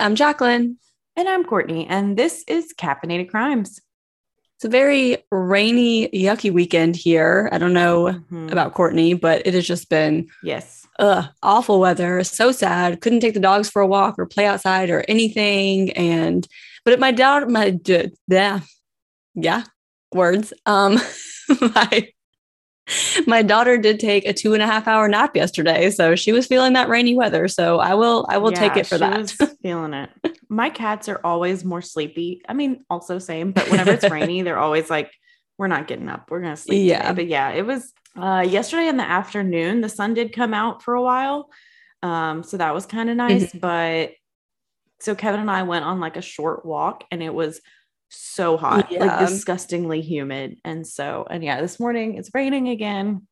I'm Jaclyn. And I'm Courtney, and this is Caffeinated Crimes. It's a very rainy, yucky weekend here. I don't know mm-hmm. about Courtney, but it has just been yes, uh, awful weather. So sad. Couldn't take the dogs for a walk or play outside or anything. And but my daughter, my yeah, yeah, words. Um, my my daughter did take a two and a half hour nap yesterday, so she was feeling that rainy weather. So I will, I will yeah, take it for that. She was feeling it. My cats are always more sleepy. I mean, also same, but whenever it's rainy, they're always like, "We're not getting up. We're gonna sleep." Yeah, today. but yeah, it was uh, yesterday in the afternoon. The sun did come out for a while, um, so that was kind of nice. Mm-hmm. But so Kevin and I went on like a short walk, and it was so hot, yeah. like disgustingly humid. And so, and yeah, this morning it's raining again.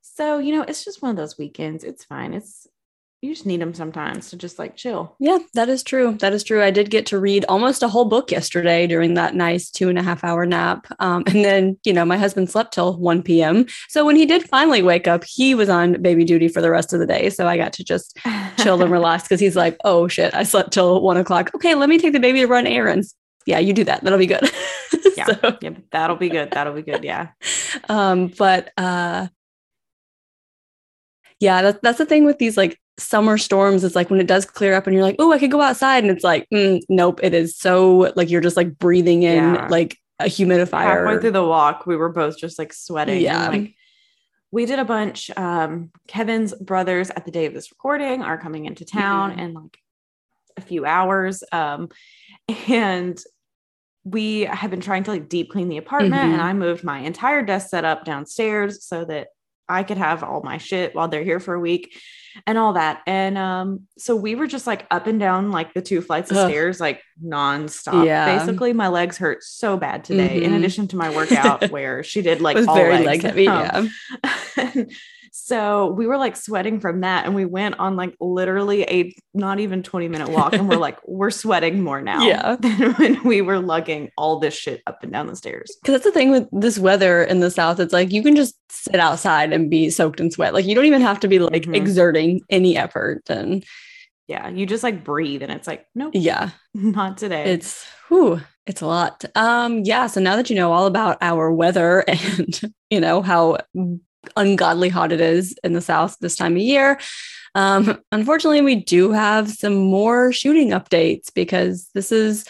So, you know, it's just one of those weekends. It's fine. It's, you just need them sometimes to just like chill. Yeah, that is true. That is true. I did get to read almost a whole book yesterday during that nice two and a half hour nap. Um, and then, you know, my husband slept till 1 p.m. So when he did finally wake up, he was on baby duty for the rest of the day. So I got to just chill and relax because he's like, oh shit, I slept till one o'clock. Okay, let me take the baby to run errands yeah, you do that. That'll be good. yeah, so. yeah, that'll be good. That'll be good. Yeah. Um, but uh, yeah, that's that's the thing with these like summer storms. It's like when it does clear up and you're like, oh, I could go outside, and it's like, mm, nope, it is so like you're just like breathing in yeah. like a humidifier. Halfway through the walk, we were both just like sweating. Yeah. And, like we did a bunch. Um, Kevin's brothers at the day of this recording are coming into town mm-hmm. in like a few hours. Um, and we have been trying to like deep clean the apartment mm-hmm. and I moved my entire desk set up downstairs so that I could have all my shit while they're here for a week and all that. And um, so we were just like up and down like the two flights of Ugh. stairs, like nonstop. Yeah. Basically, my legs hurt so bad today, mm-hmm. in addition to my workout where she did like all very legs. leg heavy. Um, yeah. So we were like sweating from that. And we went on like literally a not even 20 minute walk. And we're like, we're sweating more now yeah. than when we were lugging all this shit up and down the stairs. Cause that's the thing with this weather in the South. It's like you can just sit outside and be soaked in sweat. Like you don't even have to be like mm-hmm. exerting any effort. And yeah, you just like breathe and it's like, nope. Yeah. Not today. It's whew, it's a lot. Um, yeah. So now that you know all about our weather and you know how ungodly hot it is in the South this time of year. Um, unfortunately, we do have some more shooting updates because this is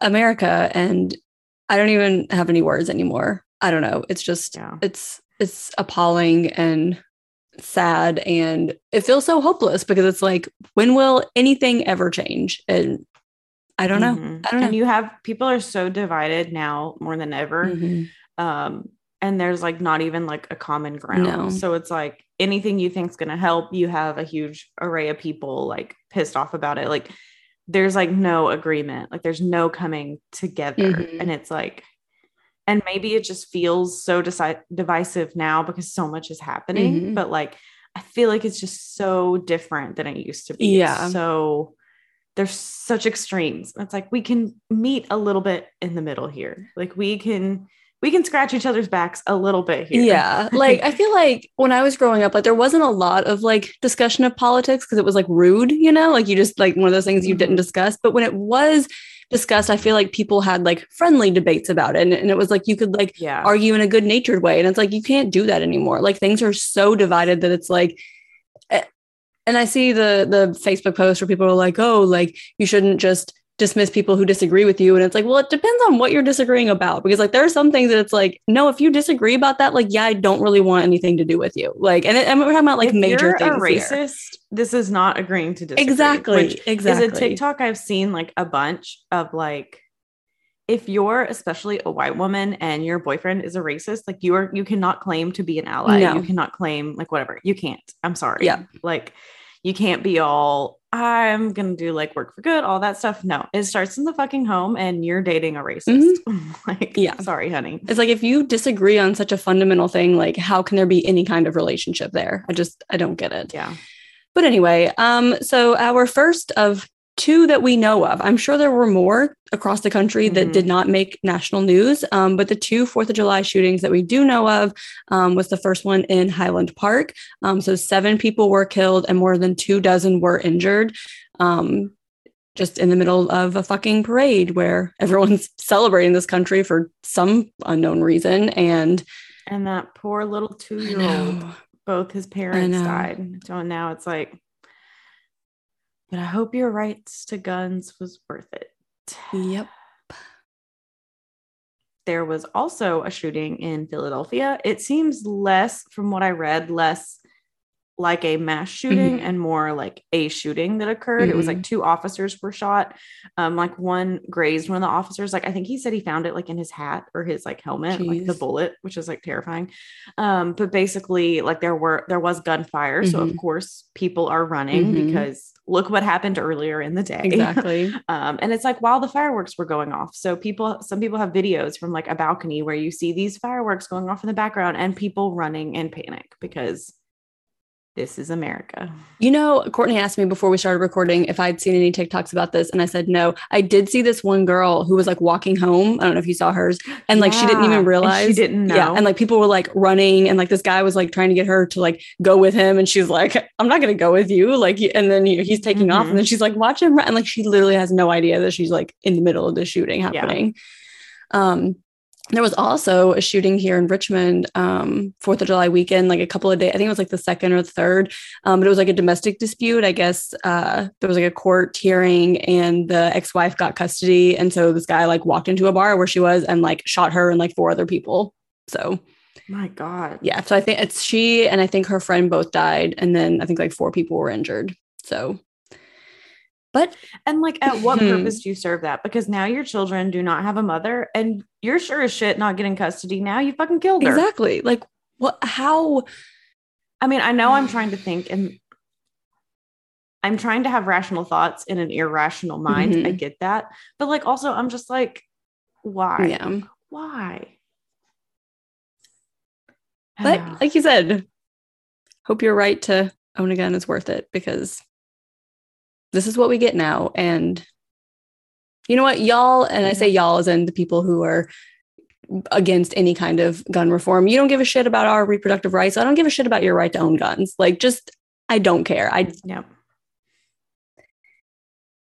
America and I don't even have any words anymore. I don't know. It's just, yeah. it's, it's appalling and sad and it feels so hopeless because it's like, when will anything ever change? And I don't know. Mm-hmm. I don't know. And you have people are so divided now more than ever. Mm-hmm. Um, and there's like not even like a common ground. No. So it's like anything you think's going to help, you have a huge array of people like pissed off about it. Like there's like no agreement. Like there's no coming together mm-hmm. and it's like and maybe it just feels so deci- divisive now because so much is happening, mm-hmm. but like I feel like it's just so different than it used to be. Yeah. So there's such extremes. It's like we can meet a little bit in the middle here. Like we can we can scratch each other's backs a little bit here. Yeah. Like I feel like when I was growing up, like there wasn't a lot of like discussion of politics because it was like rude, you know, like you just like one of those things you mm-hmm. didn't discuss. But when it was discussed, I feel like people had like friendly debates about it. And, and it was like you could like yeah. argue in a good natured way. And it's like you can't do that anymore. Like things are so divided that it's like eh, and I see the the Facebook post where people are like, oh, like you shouldn't just dismiss people who disagree with you. And it's like, well, it depends on what you're disagreeing about. Because like there are some things that it's like, no, if you disagree about that, like, yeah, I don't really want anything to do with you. Like, and, and we're talking about like if major you're things. A racist, here. this is not agreeing to disagree. Exactly. exactly. Is a TikTok I've seen like a bunch of like if you're especially a white woman and your boyfriend is a racist, like you are you cannot claim to be an ally. No. You cannot claim like whatever. You can't. I'm sorry. Yeah. Like you can't be all I'm gonna do like work for good, all that stuff. No, it starts in the fucking home, and you're dating a racist. Mm-hmm. like, yeah, sorry, honey. It's like if you disagree on such a fundamental thing, like how can there be any kind of relationship there? I just I don't get it. Yeah. But anyway, um, so our first of two that we know of. I'm sure there were more across the country mm-hmm. that did not make national news, um, but the two Fourth of July shootings that we do know of um, was the first one in Highland Park. Um, so seven people were killed and more than two dozen were injured. Um, just in the middle of a fucking parade where everyone's celebrating this country for some unknown reason. And and that poor little two year old, both his parents died. So now it's like, but I hope your rights to guns was worth it. Yep. There was also a shooting in Philadelphia. It seems less, from what I read, less like a mass shooting mm-hmm. and more like a shooting that occurred. Mm-hmm. It was like mm-hmm. two officers were shot. Um, like one grazed one of the officers. Like I think he said he found it like in his hat or his like helmet, Jeez. like the bullet, which is like terrifying. Um, but basically, like there were there was gunfire, mm-hmm. so of mm-hmm. course people are running mm-hmm. because look what happened earlier in the day. Exactly. um, and it's like while the fireworks were going off. So people, some people have videos from like a balcony where you see these fireworks going off in the background and people running in panic because this is America. You know, Courtney asked me before we started recording if I'd seen any TikToks about this. And I said, no, I did see this one girl who was like walking home. I don't know if you saw hers. And like, yeah. she didn't even realize. She didn't know. Yeah. And like, people were like running. And like, this guy was like trying to get her to like go with him. And she's like, I'm not going to go with you. Like, and then you know, he's taking mm-hmm. off. And mm-hmm. then she's like, watch him run. And like, she literally has no idea that she's like in the middle of the shooting happening. Yeah. Um, there was also a shooting here in Richmond, um, Fourth of July weekend, like a couple of days. I think it was like the second or the third, um, but it was like a domestic dispute. I guess uh, there was like a court hearing, and the ex-wife got custody, and so this guy like walked into a bar where she was and like shot her and like four other people. So, my God, yeah. So I think it's she and I think her friend both died, and then I think like four people were injured. So but and like at what hmm. purpose do you serve that? Because now your children do not have a mother and you're sure as shit not getting custody. Now you fucking killed her. Exactly. Like what how I mean, I know I'm trying to think and I'm trying to have rational thoughts in an irrational mind. Mm-hmm. I get that. But like also I'm just like, why? Yeah. Why? But like you said, hope you're right to own a gun is worth it because this is what we get now. And you know what, y'all, and I say y'all as in the people who are against any kind of gun reform. You don't give a shit about our reproductive rights. I don't give a shit about your right to own guns. Like, just, I don't care. I, yeah.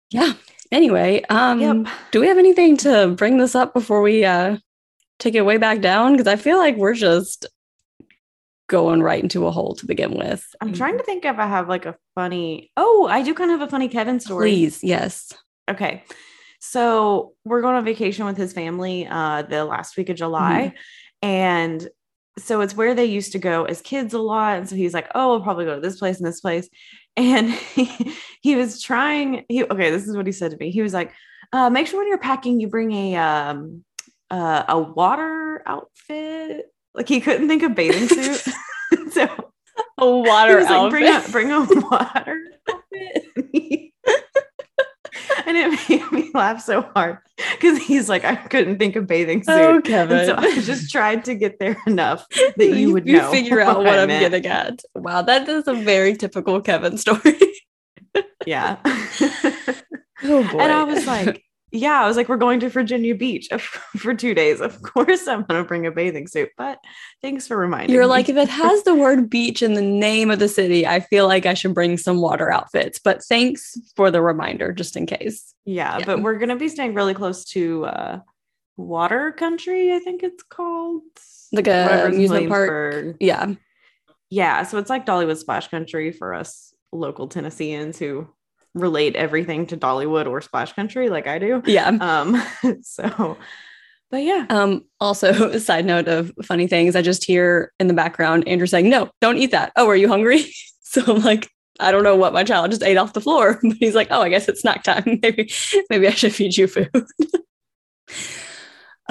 Yeah. Anyway, um, yep. do we have anything to bring this up before we uh take it way back down? Because I feel like we're just going right into a hole to begin with. I'm trying to think if I have like a funny. Oh, I do kind of have a funny Kevin story. Please, yes. Okay. So we're going on vacation with his family uh the last week of July. Mm-hmm. And so it's where they used to go as kids a lot. And so he's like, oh, we'll probably go to this place and this place. And he, he was trying, he okay, this is what he said to me. He was like, uh, make sure when you're packing, you bring a um uh, a water outfit like he couldn't think of bathing suit. so a water like, bring a bring a water outfit. and it made me laugh so hard because he's like, I couldn't think of bathing suit. Oh, Kevin. And so I just tried to get there enough that you would you know. figure out what, what I'm getting at. Wow, that is a very typical Kevin story. yeah. oh boy. And I was like, yeah, I was like, we're going to Virginia Beach for two days. Of course, I'm going to bring a bathing suit, but thanks for reminding me. You're me. like, if it has the word beach in the name of the city, I feel like I should bring some water outfits, but thanks for the reminder just in case. Yeah, yeah. but we're going to be staying really close to uh, Water Country, I think it's called. Like a amusement park. Yeah. Yeah. So it's like Dollywood Splash Country for us local Tennesseans who relate everything to Dollywood or Splash Country like I do. Yeah. Um, so but yeah. Um, also, side note of funny things, I just hear in the background Andrew saying, No, don't eat that. Oh, are you hungry? so I'm like, I don't know what my child just ate off the floor. But he's like, Oh, I guess it's snack time. maybe, maybe I should feed you food.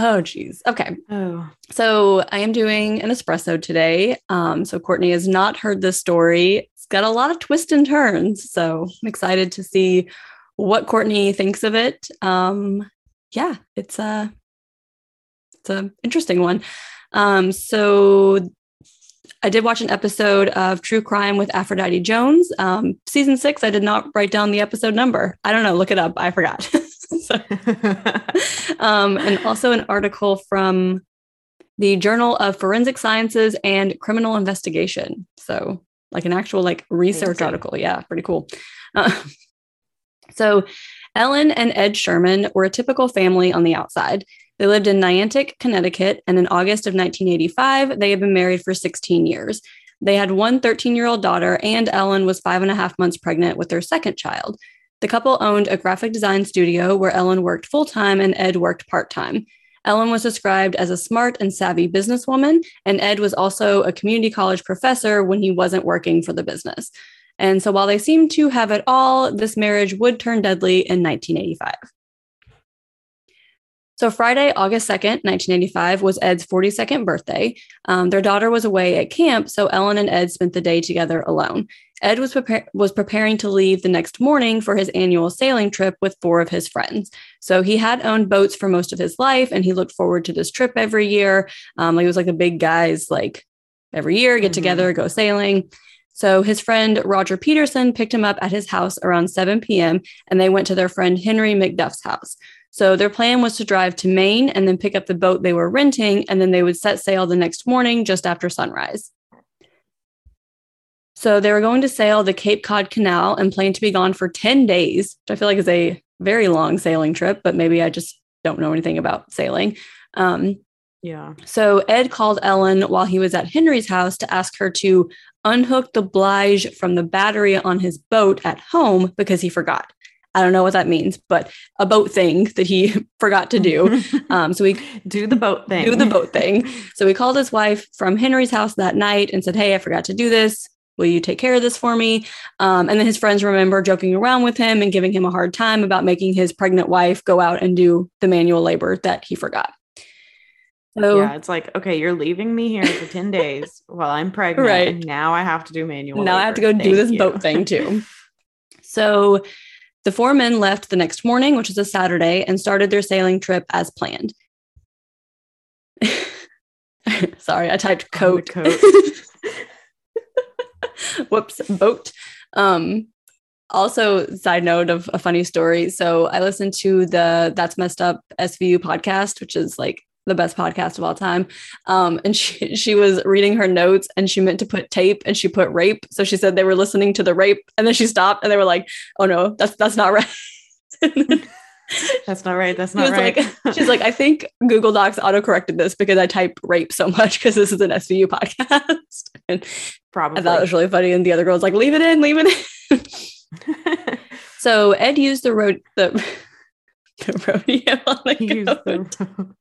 Oh geez. Okay. Oh. So I am doing an espresso today. Um, so Courtney has not heard this story It's got a lot of twists and turns. So I'm excited to see what Courtney thinks of it. Um, yeah, it's a it's an interesting one. Um, so I did watch an episode of True Crime with Aphrodite Jones. Um, season six, I did not write down the episode number. I don't know, look it up. I forgot. um, and also an article from the Journal of Forensic Sciences and Criminal Investigation. So like an actual like research article. Yeah, pretty cool. Uh, so Ellen and Ed Sherman were a typical family on the outside. They lived in Niantic, Connecticut, and in August of 1985, they had been married for 16 years. They had one 13 year old daughter, and Ellen was five and a half months pregnant with their second child. The couple owned a graphic design studio where Ellen worked full time and Ed worked part time. Ellen was described as a smart and savvy businesswoman, and Ed was also a community college professor when he wasn't working for the business. And so while they seemed to have it all, this marriage would turn deadly in 1985. So, Friday, August 2nd, 1985, was Ed's 42nd birthday. Um, their daughter was away at camp, so Ellen and Ed spent the day together alone. Ed was, prepar- was preparing to leave the next morning for his annual sailing trip with four of his friends. So he had owned boats for most of his life, and he looked forward to this trip every year. Um, it was like the big guys, like every year, get mm-hmm. together, go sailing. So his friend Roger Peterson picked him up at his house around 7 p.m., and they went to their friend Henry McDuff's house. So their plan was to drive to Maine and then pick up the boat they were renting, and then they would set sail the next morning just after sunrise. So they were going to sail the Cape Cod Canal and planned to be gone for 10 days, which I feel like is a very long sailing trip, but maybe I just don't know anything about sailing. Um, yeah. So Ed called Ellen while he was at Henry's house to ask her to unhook the bilge from the battery on his boat at home because he forgot. I don't know what that means, but a boat thing that he forgot to do. Um, so we do the boat thing. Do the boat thing. So we called his wife from Henry's house that night and said, Hey, I forgot to do this. Will you take care of this for me? Um, and then his friends remember joking around with him and giving him a hard time about making his pregnant wife go out and do the manual labor that he forgot. So yeah, it's like, okay, you're leaving me here for 10 days while I'm pregnant. Right. And now I have to do manual. Now. I have to go Thank do this you. boat thing too. so the four men left the next morning, which was a Saturday, and started their sailing trip as planned. Sorry, I typed oh, coat. Coat. Whoops, boat. Um, also, side note of a funny story. So I listened to the That's Messed Up SVU podcast, which is like the best podcast of all time. Um, and she she was reading her notes and she meant to put tape and she put rape. So she said they were listening to the rape and then she stopped and they were like, "Oh no, that's that's not right." that's not right. That's not right. Like, she's like, I think Google Docs auto corrected this because I type rape so much because this is an SVU podcast. and Probably. I thought it was really funny. And the other girl was like, leave it in, leave it in. so Ed used the road the, the rodeo on the goat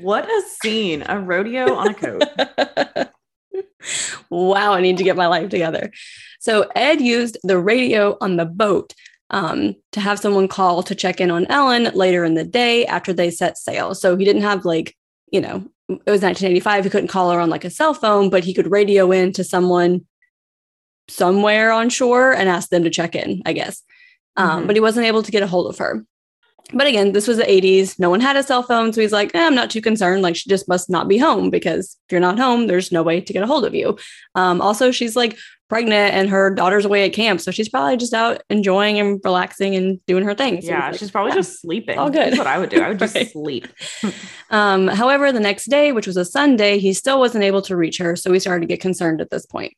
what a scene. A rodeo on a coat. wow, I need to get my life together. So Ed used the radio on the boat um, to have someone call to check in on Ellen later in the day after they set sail. So he didn't have like, you know, it was 1985. He couldn't call her on like a cell phone, but he could radio in to someone somewhere on shore and ask them to check in, I guess. Um, mm-hmm. But he wasn't able to get a hold of her but again, this was the 80s. No one had a cell phone. So he's like, eh, I'm not too concerned. Like, she just must not be home because if you're not home, there's no way to get a hold of you. Um, also, she's like pregnant and her daughter's away at camp. So she's probably just out enjoying and relaxing and doing her thing. So yeah, like, she's probably yeah, just sleeping. All good. That's what I would do. I would just right. sleep. um, however, the next day, which was a Sunday, he still wasn't able to reach her. So we started to get concerned at this point.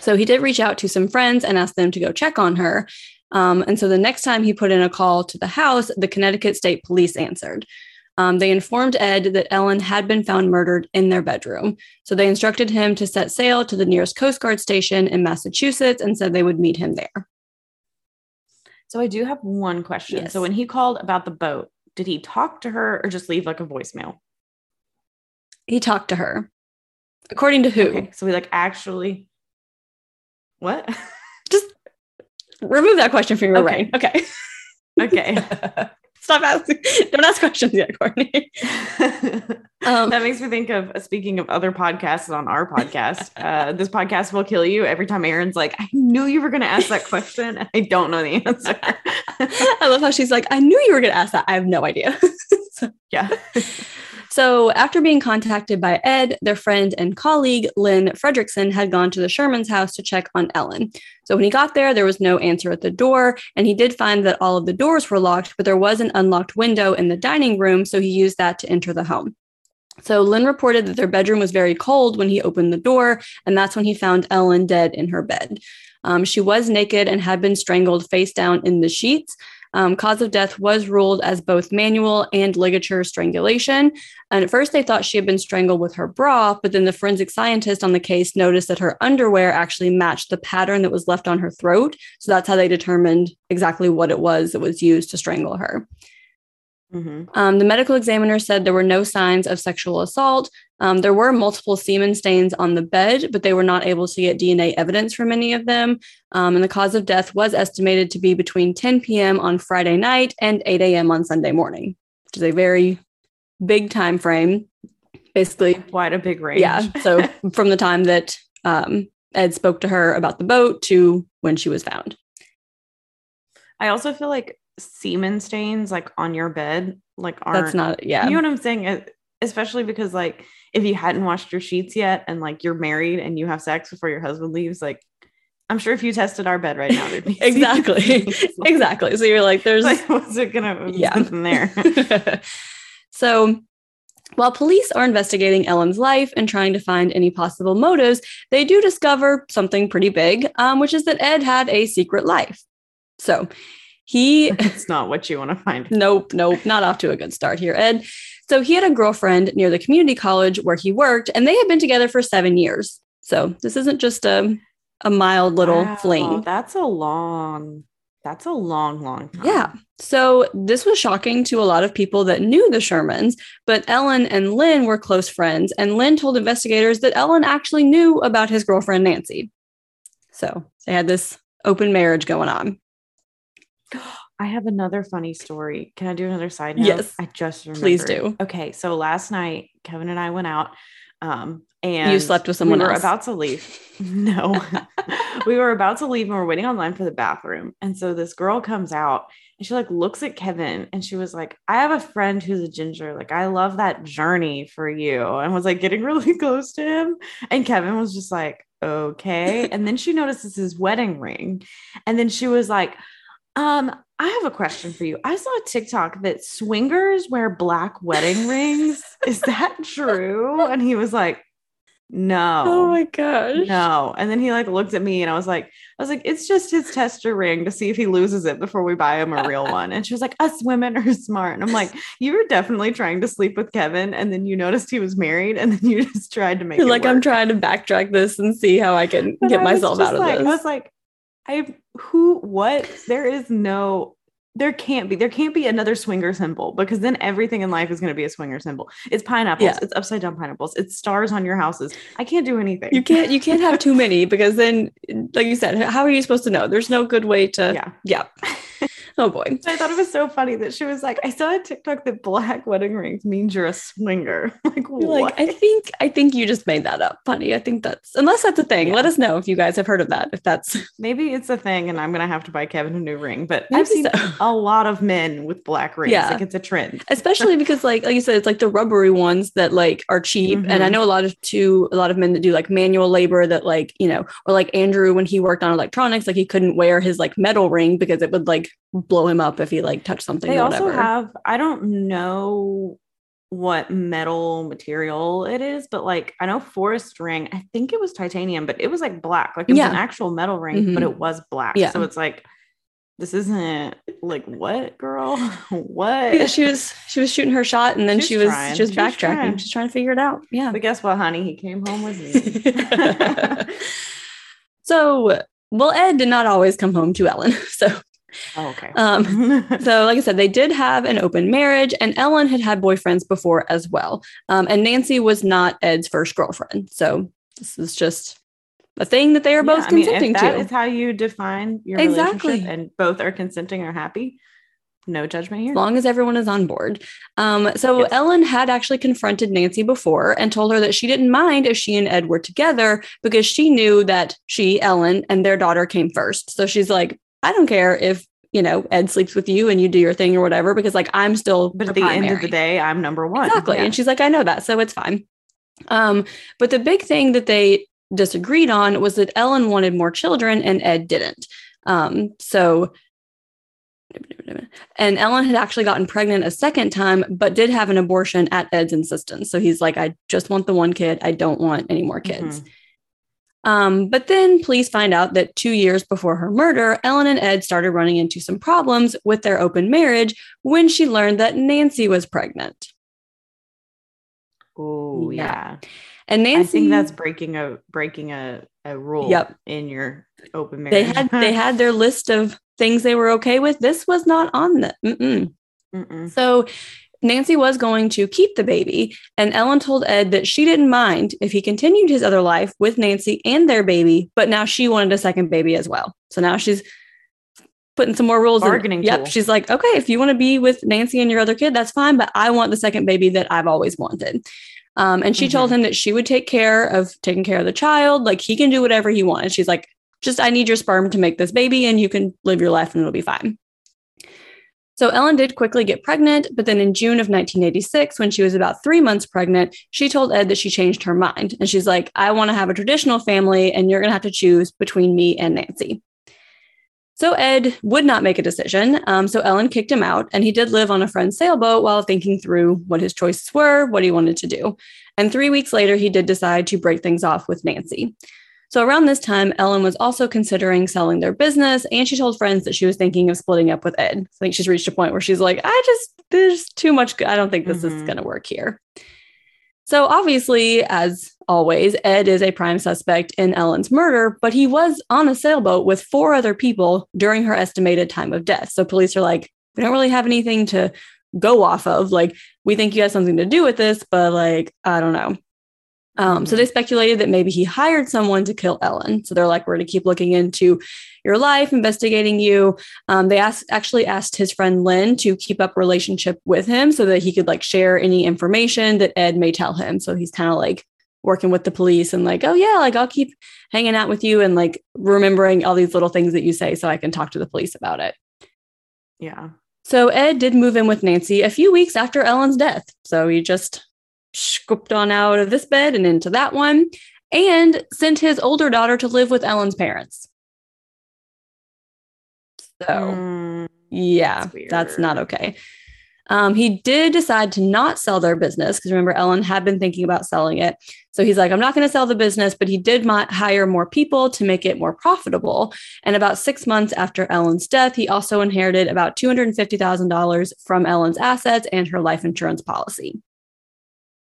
So he did reach out to some friends and ask them to go check on her. Um, and so the next time he put in a call to the house, the Connecticut State Police answered. Um, they informed Ed that Ellen had been found murdered in their bedroom. So they instructed him to set sail to the nearest Coast Guard station in Massachusetts and said they would meet him there. So I do have one question. Yes. So when he called about the boat, did he talk to her or just leave like a voicemail? He talked to her. According to who? Okay, so we like actually what? Just remove that question from your okay. brain. Okay. Okay. Stop asking. Don't ask questions yet, Courtney. um, that makes me think of uh, speaking of other podcasts on our podcast. Uh, this podcast will kill you every time Erin's like, I knew you were going to ask that question. I don't know the answer. I love how she's like, I knew you were going to ask that. I have no idea. so, yeah. So, after being contacted by Ed, their friend and colleague, Lynn Fredrickson, had gone to the Sherman's house to check on Ellen. So, when he got there, there was no answer at the door, and he did find that all of the doors were locked, but there was an unlocked window in the dining room, so he used that to enter the home. So, Lynn reported that their bedroom was very cold when he opened the door, and that's when he found Ellen dead in her bed. Um, she was naked and had been strangled face down in the sheets. Um, cause of death was ruled as both manual and ligature strangulation. And at first, they thought she had been strangled with her bra, but then the forensic scientist on the case noticed that her underwear actually matched the pattern that was left on her throat. So that's how they determined exactly what it was that was used to strangle her. Mm-hmm. Um, the medical examiner said there were no signs of sexual assault. Um, there were multiple semen stains on the bed, but they were not able to get DNA evidence from any of them. Um, and the cause of death was estimated to be between 10 p.m. on Friday night and 8 a.m. on Sunday morning, which is a very big time frame. Basically, quite a big range. Yeah. So from the time that um, Ed spoke to her about the boat to when she was found. I also feel like semen stains like on your bed like aren't that's not yeah you know what i'm saying especially because like if you hadn't washed your sheets yet and like you're married and you have sex before your husband leaves like i'm sure if you tested our bed right now there'd be exactly like, exactly so you're like there's like what's it gonna yeah in there so while police are investigating Ellen's life and trying to find any possible motives, they do discover something pretty big, um, which is that Ed had a secret life. So he it's not what you want to find. Nope, nope, not off to a good start here, Ed. So he had a girlfriend near the community college where he worked, and they had been together for seven years. So this isn't just a a mild little wow, fling. That's a long, that's a long, long time. Yeah. So this was shocking to a lot of people that knew the Shermans, but Ellen and Lynn were close friends, and Lynn told investigators that Ellen actually knew about his girlfriend Nancy. So they had this open marriage going on. I have another funny story. Can I do another side note? Yes. I just remembered. Please do. Okay. So last night, Kevin and I went out. Um, and you slept with someone we were else. about to leave. No, we were about to leave and we're waiting online for the bathroom. And so this girl comes out and she like looks at Kevin and she was like, I have a friend who's a ginger. Like, I love that journey for you. And was like getting really close to him. And Kevin was just like, okay. and then she notices his wedding ring. And then she was like, um, I have a question for you. I saw a TikTok that swingers wear black wedding rings. Is that true? And he was like, no. Oh my gosh. No. And then he like looked at me and I was like, I was like, it's just his tester ring to see if he loses it before we buy him a real one. And she was like, us women are smart. And I'm like, you were definitely trying to sleep with Kevin. And then you noticed he was married and then you just tried to make You're like, work. I'm trying to backtrack this and see how I can but get I myself out of like, this. I was like, I who what there is no there can't be there can't be another swinger symbol because then everything in life is going to be a swinger symbol. It's pineapples yeah. it's upside down pineapples it's stars on your houses. I can't do anything. You can't you can't have too many because then like you said how are you supposed to know? There's no good way to yeah. yeah Oh boy. I thought it was so funny that she was like, I saw a TikTok that black wedding rings means you're a swinger. like, what? like, I think I think you just made that up, honey. I think that's unless that's a thing. Yeah. Let us know if you guys have heard of that. If that's maybe it's a thing and I'm gonna have to buy Kevin a new ring. But maybe I've seen so. a lot of men with black rings. Yeah. Like it's a trend. Especially because like like you said, it's like the rubbery ones that like are cheap. Mm-hmm. And I mm-hmm. know a lot of too a lot of men that do like manual labor that like, you know, or like Andrew when he worked on electronics, like he couldn't wear his like metal ring because it would like blow him up if he like touched something. They also have I don't know what metal material it is, but like I know Forest Ring, I think it was titanium, but it was like black. Like it yeah. was an actual metal ring, mm-hmm. but it was black. Yeah. So it's like this isn't like what girl? what? Yeah, she was she was shooting her shot and then she was trying. she was backtracking. Trying. She's trying to figure it out. Yeah. But guess what, honey? He came home with me. so well, Ed did not always come home to Ellen. So Oh, okay. Um, so, like I said, they did have an open marriage, and Ellen had had boyfriends before as well. Um, and Nancy was not Ed's first girlfriend. So, this is just a thing that they are both yeah, consenting mean, if that to. is how you define your exactly. relationship, and both are consenting or happy. No judgment here. As long as everyone is on board. Um, so yes. Ellen had actually confronted Nancy before and told her that she didn't mind if she and Ed were together because she knew that she, Ellen, and their daughter came first. So she's like, I don't care if you know Ed sleeps with you and you do your thing or whatever because like I'm still but at the primary. end of the day I'm number 1 exactly yeah. and she's like I know that so it's fine um but the big thing that they disagreed on was that Ellen wanted more children and Ed didn't um so and Ellen had actually gotten pregnant a second time, but did have an abortion at Ed's insistence. So he's like, I just want the one kid. I don't want any more kids. Mm-hmm. Um, but then police find out that two years before her murder, Ellen and Ed started running into some problems with their open marriage when she learned that Nancy was pregnant. Oh yeah. yeah. And Nancy, I think that's breaking a breaking a, a rule. Yep. in your open marriage. They had they had their list of things they were okay with. This was not on them. Mm-mm. Mm-mm. So Nancy was going to keep the baby, and Ellen told Ed that she didn't mind if he continued his other life with Nancy and their baby, but now she wanted a second baby as well. So now she's putting some more rules. Bargaining. In. Yep. She's like, okay, if you want to be with Nancy and your other kid, that's fine, but I want the second baby that I've always wanted. Um, and she mm-hmm. told him that she would take care of taking care of the child. Like he can do whatever he wanted. She's like, just I need your sperm to make this baby, and you can live your life and it'll be fine. So Ellen did quickly get pregnant, but then in June of 1986, when she was about three months pregnant, she told Ed that she changed her mind. And she's like, I want to have a traditional family, and you're going to have to choose between me and Nancy. So Ed would not make a decision. Um, so Ellen kicked him out, and he did live on a friend's sailboat while thinking through what his choices were, what he wanted to do. And three weeks later, he did decide to break things off with Nancy. So around this time, Ellen was also considering selling their business, and she told friends that she was thinking of splitting up with Ed. I think she's reached a point where she's like, I just, there's too much. I don't think this mm-hmm. is going to work here. So obviously, as always, Ed is a prime suspect in Ellen's murder, but he was on a sailboat with four other people during her estimated time of death. So police are like, we don't really have anything to go off of. Like, we think you had something to do with this, but like, I don't know. Um, so they speculated that maybe he hired someone to kill Ellen. So they're like, we're going to keep looking into your life, investigating you. Um, they asked actually asked his friend Lynn to keep up relationship with him so that he could like share any information that Ed may tell him. So he's kind of like working with the police and like, oh yeah, like I'll keep hanging out with you and like remembering all these little things that you say so I can talk to the police about it. Yeah. So Ed did move in with Nancy a few weeks after Ellen's death. So he just scooped on out of this bed and into that one, and sent his older daughter to live with Ellen's parents. So, mm, yeah, that's, that's, not okay. Um, he did decide to not sell their business because remember, Ellen had been thinking about selling it. So he's like, I'm not going to sell the business, but he did hire more people to make it more profitable. And about six months after Ellen's death, he also inherited about $250,000 from Ellen's assets and her life insurance policy.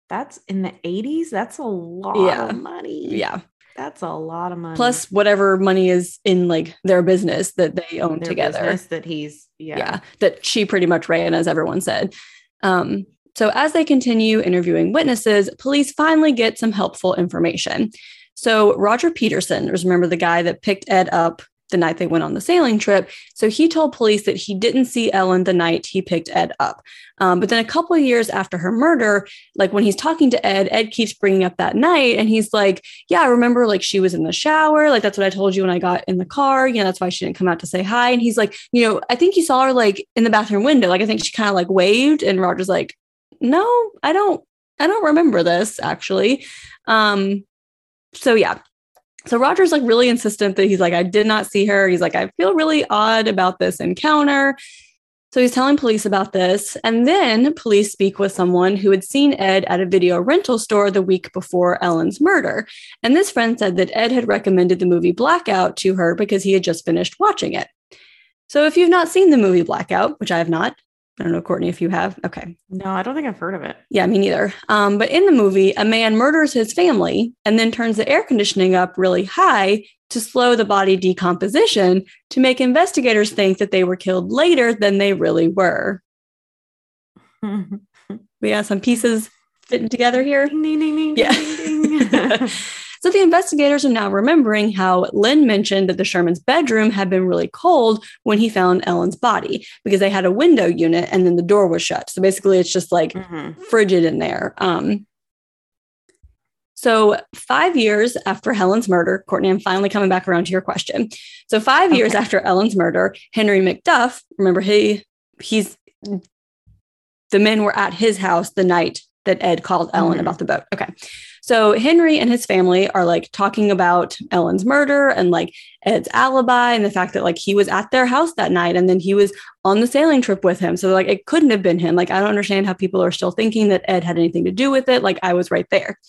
That's in the 80s. That's a lot yeah. of money. Yeah. That's a lot of money. Plus whatever money is in like their business that they own their together. that he's yeah. yeah. That she pretty much ran, as everyone said. Um, so as they continue interviewing witnesses, police finally get some helpful information. So Roger Peterson, remember the guy that picked Ed up the night they went on the sailing trip. So he told police that he didn't see Ellen the night he picked Ed up. Um, but then a couple of years after her murder, like when he's talking to Ed, Ed keeps bringing up that night and he's like, Yeah, I remember like she was in the shower. Like that's what I told you when I got in the car. You know, that's why she didn't come out to say hi. And he's like, You know, I think you saw her like in the bathroom window. Like I think she kind of like waved. And Roger's like, No, I don't. I don't remember this actually. Um, so yeah, so Roger's like really insistent that he's like, I did not see her. He's like, I feel really odd about this encounter. So he's telling police about this. And then police speak with someone who had seen Ed at a video rental store the week before Ellen's murder. And this friend said that Ed had recommended the movie Blackout to her because he had just finished watching it. So if you've not seen the movie Blackout, which I have not, I don't know, Courtney, if you have. Okay. No, I don't think I've heard of it. Yeah, me neither. Um, but in the movie, a man murders his family and then turns the air conditioning up really high to slow the body decomposition to make investigators think that they were killed later than they really were. we got some pieces fitting together here. Ding, ding, ding, yeah. So the investigators are now remembering how Lynn mentioned that the Sherman's bedroom had been really cold when he found Ellen's body because they had a window unit and then the door was shut. So basically, it's just like mm-hmm. frigid in there. Um, so, five years after Helen's murder, Courtney, I'm finally coming back around to your question. So, five okay. years after Ellen's murder, Henry McDuff, remember he he's the men were at his house the night that Ed called Ellen mm-hmm. about the boat. Okay. So Henry and his family are like talking about Ellen's murder and like Ed's alibi and the fact that like he was at their house that night and then he was on the sailing trip with him. So like it couldn't have been him. Like I don't understand how people are still thinking that Ed had anything to do with it. Like I was right there.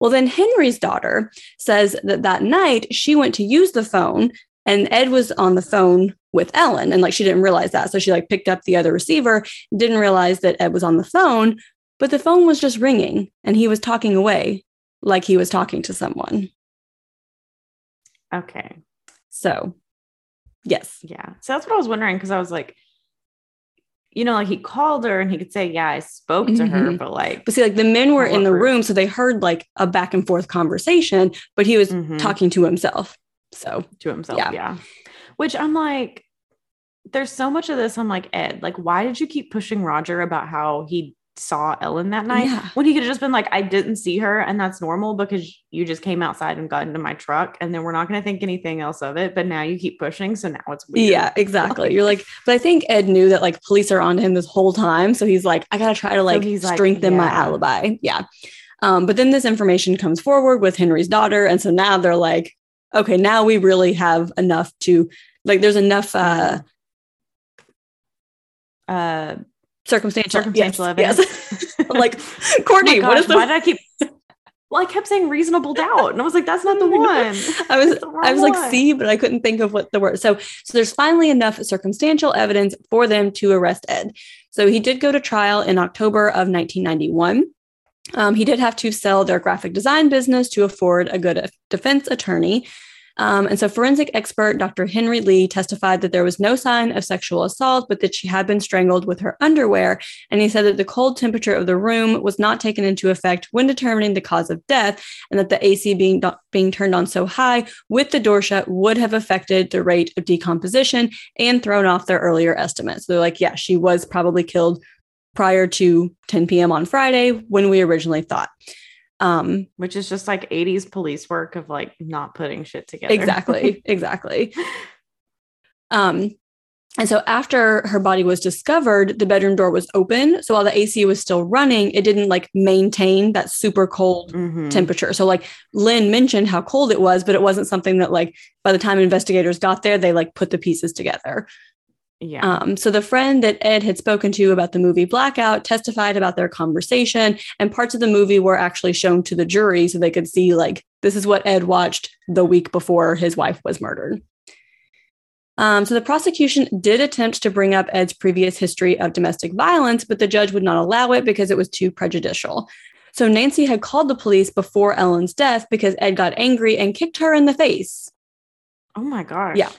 Well, then Henry's daughter says that that night she went to use the phone and Ed was on the phone with Ellen and like she didn't realize that. So she like picked up the other receiver, didn't realize that Ed was on the phone, but the phone was just ringing and he was talking away like he was talking to someone. Okay. So, yes. Yeah. So that's what I was wondering because I was like, you know, like he called her and he could say, Yeah, I spoke to mm-hmm. her, but like, but see, like the men were in the room, so they heard like a back and forth conversation, but he was mm-hmm. talking to himself. So, to himself. Yeah. yeah. Which I'm like, there's so much of this. I'm like, Ed, like, why did you keep pushing Roger about how he saw Ellen that night yeah. when he could have just been like, I didn't see her, and that's normal because you just came outside and got into my truck, and then we're not going to think anything else of it. But now you keep pushing, so now it's weird. Yeah, exactly. You're like, but I think Ed knew that like police are on him this whole time, so he's like, I gotta try to like so strengthen like, yeah. my alibi. Yeah. Um, but then this information comes forward with Henry's daughter, and so now they're like, okay, now we really have enough to like. There's enough. uh uh circumstantial circumstantial yes, evidence. Yes. like Courtney, oh gosh, what is the- why did I keep well, I kept saying reasonable doubt, and I was like, "That's not the one." I was, I was like, one. "See," but I couldn't think of what the word. So, so there's finally enough circumstantial evidence for them to arrest Ed. So he did go to trial in October of 1991. Um, he did have to sell their graphic design business to afford a good defense attorney. Um, and so, forensic expert Dr. Henry Lee testified that there was no sign of sexual assault, but that she had been strangled with her underwear. And he said that the cold temperature of the room was not taken into effect when determining the cause of death, and that the AC being, being turned on so high with the door shut would have affected the rate of decomposition and thrown off their earlier estimates. So, they're like, yeah, she was probably killed prior to 10 p.m. on Friday when we originally thought. Um, which is just like 80s police work of like not putting shit together. Exactly. exactly. Um, and so after her body was discovered, the bedroom door was open. So while the AC was still running, it didn't like maintain that super cold mm-hmm. temperature. So like Lynn mentioned how cold it was, but it wasn't something that like by the time investigators got there, they like put the pieces together. Yeah. Um, so the friend that Ed had spoken to about the movie Blackout testified about their conversation, and parts of the movie were actually shown to the jury so they could see, like, this is what Ed watched the week before his wife was murdered. Um, so the prosecution did attempt to bring up Ed's previous history of domestic violence, but the judge would not allow it because it was too prejudicial. So Nancy had called the police before Ellen's death because Ed got angry and kicked her in the face. Oh my gosh. Yeah.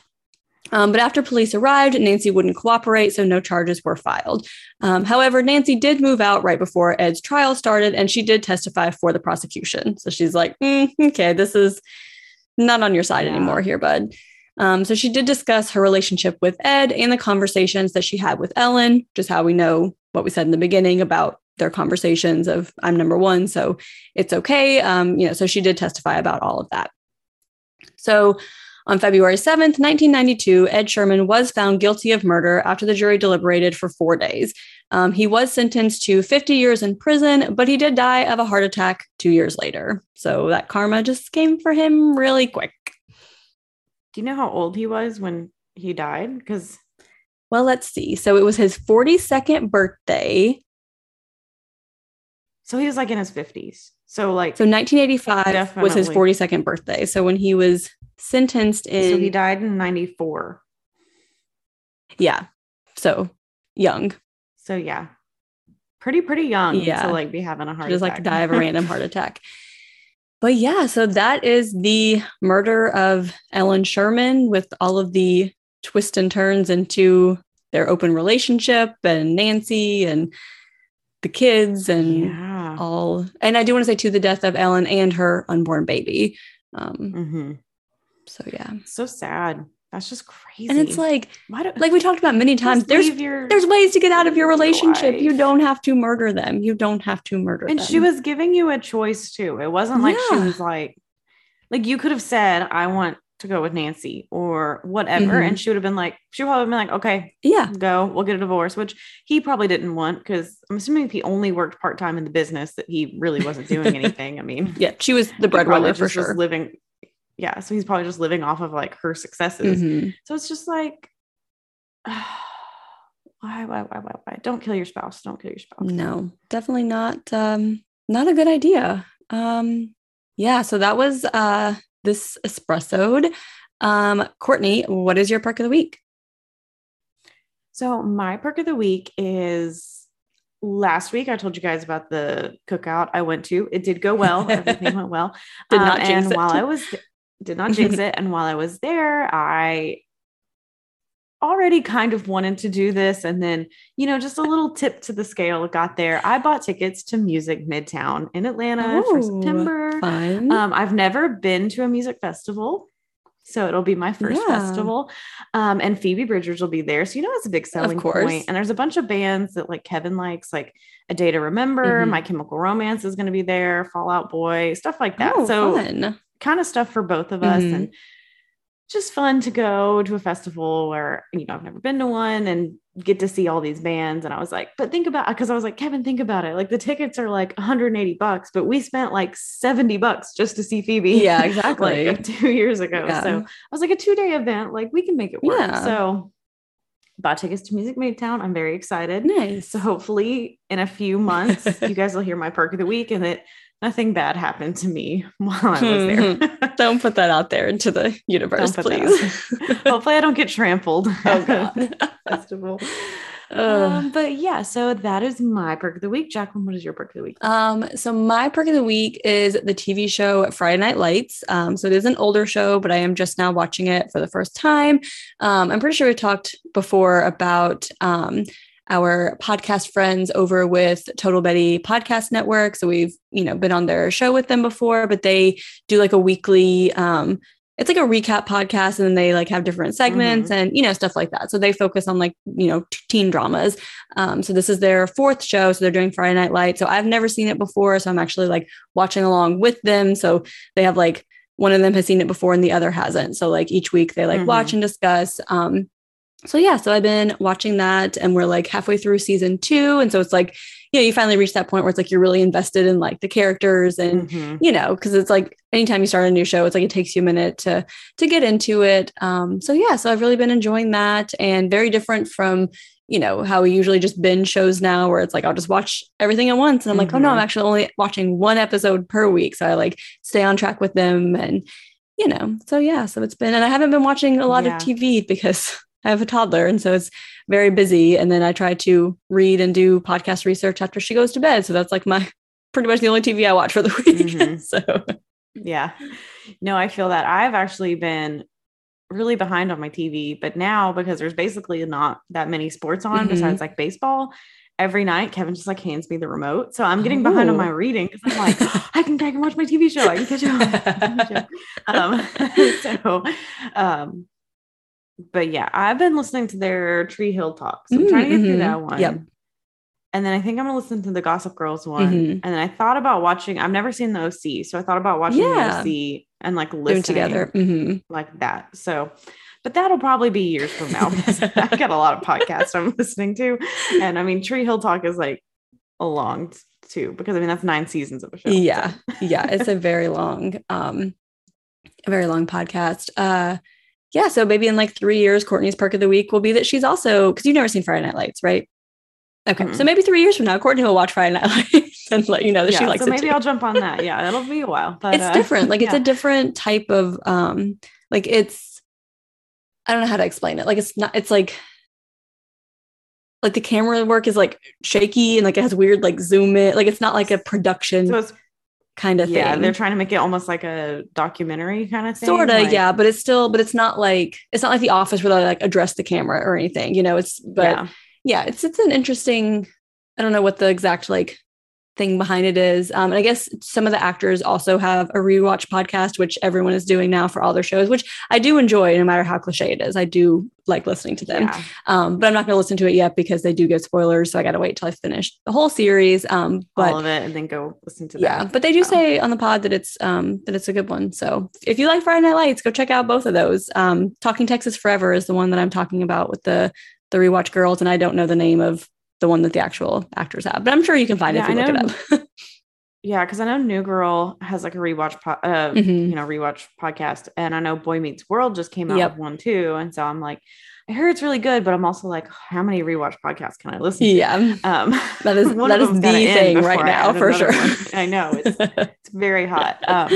Um, but after police arrived, Nancy wouldn't cooperate, so no charges were filed. Um, however, Nancy did move out right before Ed's trial started, and she did testify for the prosecution. So she's like, mm, okay, this is not on your side yeah. anymore here, bud. Um, so she did discuss her relationship with Ed and the conversations that she had with Ellen, just how we know what we said in the beginning about their conversations of I'm number one, so it's okay. Um, you know, so she did testify about all of that. So on February 7th, 1992, Ed Sherman was found guilty of murder after the jury deliberated for four days. Um, he was sentenced to 50 years in prison, but he did die of a heart attack two years later. So that karma just came for him really quick. Do you know how old he was when he died? Because, well, let's see. So it was his 42nd birthday. So he was like in his 50s. So like So 1985 was his 42nd birthday. So when he was sentenced in So he died in 94. Yeah. So young. So yeah. Pretty pretty young yeah. to like be having a heart just attack. like die of a random heart attack. But yeah, so that is the murder of Ellen Sherman with all of the twists and turns into their open relationship and Nancy and the kids and yeah. all. And I do want to say to the death of Ellen and her unborn baby. Um, mm-hmm. So yeah, so sad. That's just crazy. And it's like, do, like we talked about many times. There's your, there's ways to get out of your relationship. You don't have to murder them. You don't have to murder and them. she was giving you a choice too. It wasn't like yeah. she was like, like you could have said, "I want to go with Nancy or whatever. Mm-hmm. And she would have been like, she would have been like, okay, yeah, go, we'll get a divorce, which he probably didn't want because I'm assuming if he only worked part time in the business that he really wasn't doing anything. I mean, yeah, she was the breadwinner for sure. living, yeah. So he's probably just living off of like her successes. Mm-hmm. So it's just like, why, why, why, why, why? Don't kill your spouse. Don't kill your spouse. No, definitely not. Um, not a good idea. Um, Yeah, so that was uh this espresso. Um, Courtney, what is your perk of the week? So my perk of the week is last week I told you guys about the cookout I went to. It did go well. Everything went well. did not um, and it. while I was did not jinx it. And while I was there, I already kind of wanted to do this. And then, you know, just a little tip to the scale got there. I bought tickets to Music Midtown in Atlanta Ooh, for September. Um, I've never been to a music festival. So it'll be my first yeah. festival. Um, and Phoebe Bridgers will be there. So you know it's a big selling point. And there's a bunch of bands that like Kevin likes, like A Day to Remember, mm-hmm. My Chemical Romance is going to be there, Fall Out Boy, stuff like that. Oh, so fun. Kind of stuff for both of mm-hmm. us. And just fun to go to a festival where you know I've never been to one and get to see all these bands. And I was like, but think about because I was like, Kevin, think about it. Like the tickets are like 180 bucks, but we spent like 70 bucks just to see Phoebe. Yeah, exactly. like two years ago. Yeah. So I was like, a two-day event, like we can make it work. Yeah. So bought tickets to Music Midtown I'm very excited. Nice. So hopefully in a few months, you guys will hear my perk of the week and it nothing bad happened to me while I was there. don't put that out there into the universe, please. Hopefully, I don't get trampled. Oh God, festival. Um, but yeah, so that is my perk of the week. Jaclyn, what is your perk of the week? Um, so my perk of the week is the TV show Friday Night Lights. Um, so it is an older show, but I am just now watching it for the first time. Um, I'm pretty sure we talked before about um our podcast friends over with Total Betty Podcast Network. So we've, you know, been on their show with them before, but they do like a weekly um it's like a recap podcast and then they like have different segments mm-hmm. and you know stuff like that. So they focus on like you know teen dramas. Um, so this is their fourth show. So they're doing friday night light so i've never seen it before. So i'm actually like watching along with them. So they have like one of them has seen it before and the other hasn't. So like each week they like mm-hmm. watch and discuss. Um, so yeah, so I've been watching that and we're like halfway through season two. And so it's like, you know, you finally reach that point where it's like you're really invested in like the characters and mm-hmm. you know, because it's like anytime you start a new show, it's like it takes you a minute to to get into it. Um, so yeah, so I've really been enjoying that and very different from you know how we usually just binge shows now where it's like I'll just watch everything at once and I'm mm-hmm. like, oh no, I'm mm-hmm. actually only watching one episode per week. So I like stay on track with them and you know, so yeah, so it's been and I haven't been watching a lot yeah. of TV because I have a toddler, and so it's very busy. And then I try to read and do podcast research after she goes to bed. So that's like my pretty much the only TV I watch for the week. Mm-hmm. so yeah, no, I feel that I've actually been really behind on my TV, but now because there's basically not that many sports on mm-hmm. besides like baseball. Every night, Kevin just like hands me the remote, so I'm getting Ooh. behind on my reading because I'm like, oh, I can I can watch my TV show. I can catch up. um, so, um, but yeah, I've been listening to their Tree Hill talks. So I'm trying to get through mm-hmm. that one. Yep. And then I think I'm gonna listen to the Gossip Girls one. Mm-hmm. And then I thought about watching. I've never seen the OC, so I thought about watching yeah. the OC and like listening together mm-hmm. like that. So, but that'll probably be years from now because I got a lot of podcasts I'm listening to, and I mean Tree Hill Talk is like a long too because I mean that's nine seasons of a show. Yeah, so. yeah, it's a very long, um, a very long podcast. Uh, yeah, so maybe in like three years, Courtney's perk of the week will be that she's also because you've never seen Friday Night Lights, right? Okay, mm-hmm. so maybe three years from now, Courtney will watch Friday Night Lights and let you know that yeah, she likes it. so it. Maybe too. I'll jump on that. Yeah, it'll be a while, but it's uh, different. Like yeah. it's a different type of um, like it's I don't know how to explain it. Like it's not. It's like like the camera work is like shaky and like it has weird like zoom in. Like it's not like a production. So it's kind of yeah, thing. Yeah, they're trying to make it almost like a documentary kind of thing. Sort of, like, yeah, but it's still, but it's not like it's not like The Office where they like address the camera or anything. You know, it's but yeah, yeah it's it's an interesting. I don't know what the exact like thing behind it is. Um, and I guess some of the actors also have a rewatch podcast, which everyone is doing now for all their shows, which I do enjoy, no matter how cliche it is. I do like listening to them. Yeah. Um, but I'm not going to listen to it yet because they do give spoilers. So I got to wait till I finish the whole series. Um, but all of it and then go listen to Yeah. But they do say on the pod that it's, um, that it's a good one. So if you like Friday Night Lights, go check out both of those. Um, Talking Texas Forever is the one that I'm talking about with the, the rewatch girls. And I don't know the name of the one that the actual actors have. But I'm sure you can find yeah, it if you I look know, it up. yeah, because I know New Girl has like a rewatch, po- uh, mm-hmm. you know, rewatch podcast, and I know Boy Meets World just came out yep. with one too, and so I'm like, I heard it's really good, but I'm also like, how many rewatch podcasts can I listen to? Yeah. Um, that is that is the thing right now for sure. One. I know it's it's very hot. Um,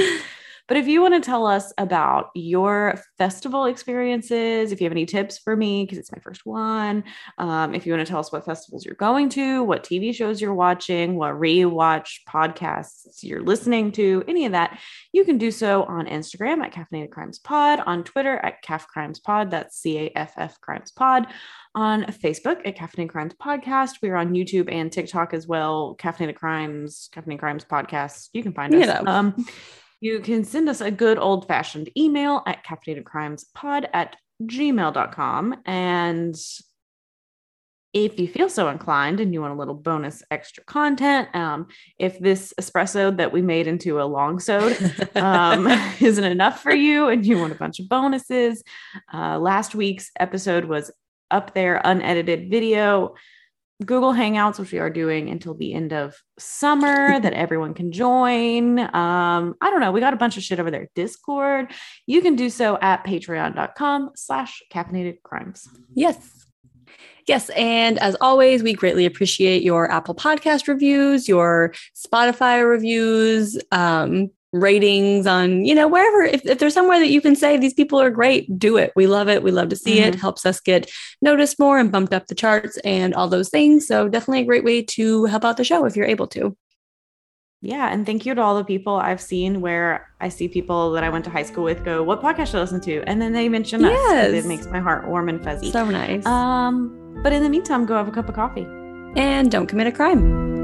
but if you want to tell us about your festival experiences, if you have any tips for me, because it's my first one, um, if you want to tell us what festivals you're going to, what TV shows you're watching, what rewatch podcasts you're listening to, any of that, you can do so on Instagram at Caffeinated Crimes Pod, on Twitter at Caff Crimes Pod, that's C A F F Crimes Pod, on Facebook at Caffeinated Crimes Podcast. We're on YouTube and TikTok as well. Caffeinated Crimes, Caffeinated Crimes Podcast. You can find us. You know. um, you can send us a good old fashioned email at caffeinatedcrimespod at gmail.com. And if you feel so inclined and you want a little bonus extra content, um, if this espresso that we made into a long sode um, isn't enough for you and you want a bunch of bonuses, uh, last week's episode was up there, unedited video. Google Hangouts, which we are doing until the end of summer, that everyone can join. Um, I don't know. We got a bunch of shit over there. Discord. You can do so at patreon.com slash caffeinated crimes. Yes. Yes. And as always, we greatly appreciate your Apple Podcast reviews, your Spotify reviews, um, ratings on, you know, wherever, if, if there's somewhere that you can say these people are great, do it. We love it. We love to see mm-hmm. it. Helps us get noticed more and bumped up the charts and all those things. So definitely a great way to help out the show if you're able to. Yeah. And thank you to all the people I've seen where I see people that I went to high school with go, What podcast should I listen to? And then they mention yes. us. It makes my heart warm and fuzzy. So nice. Um, but in the meantime, go have a cup of coffee. And don't commit a crime.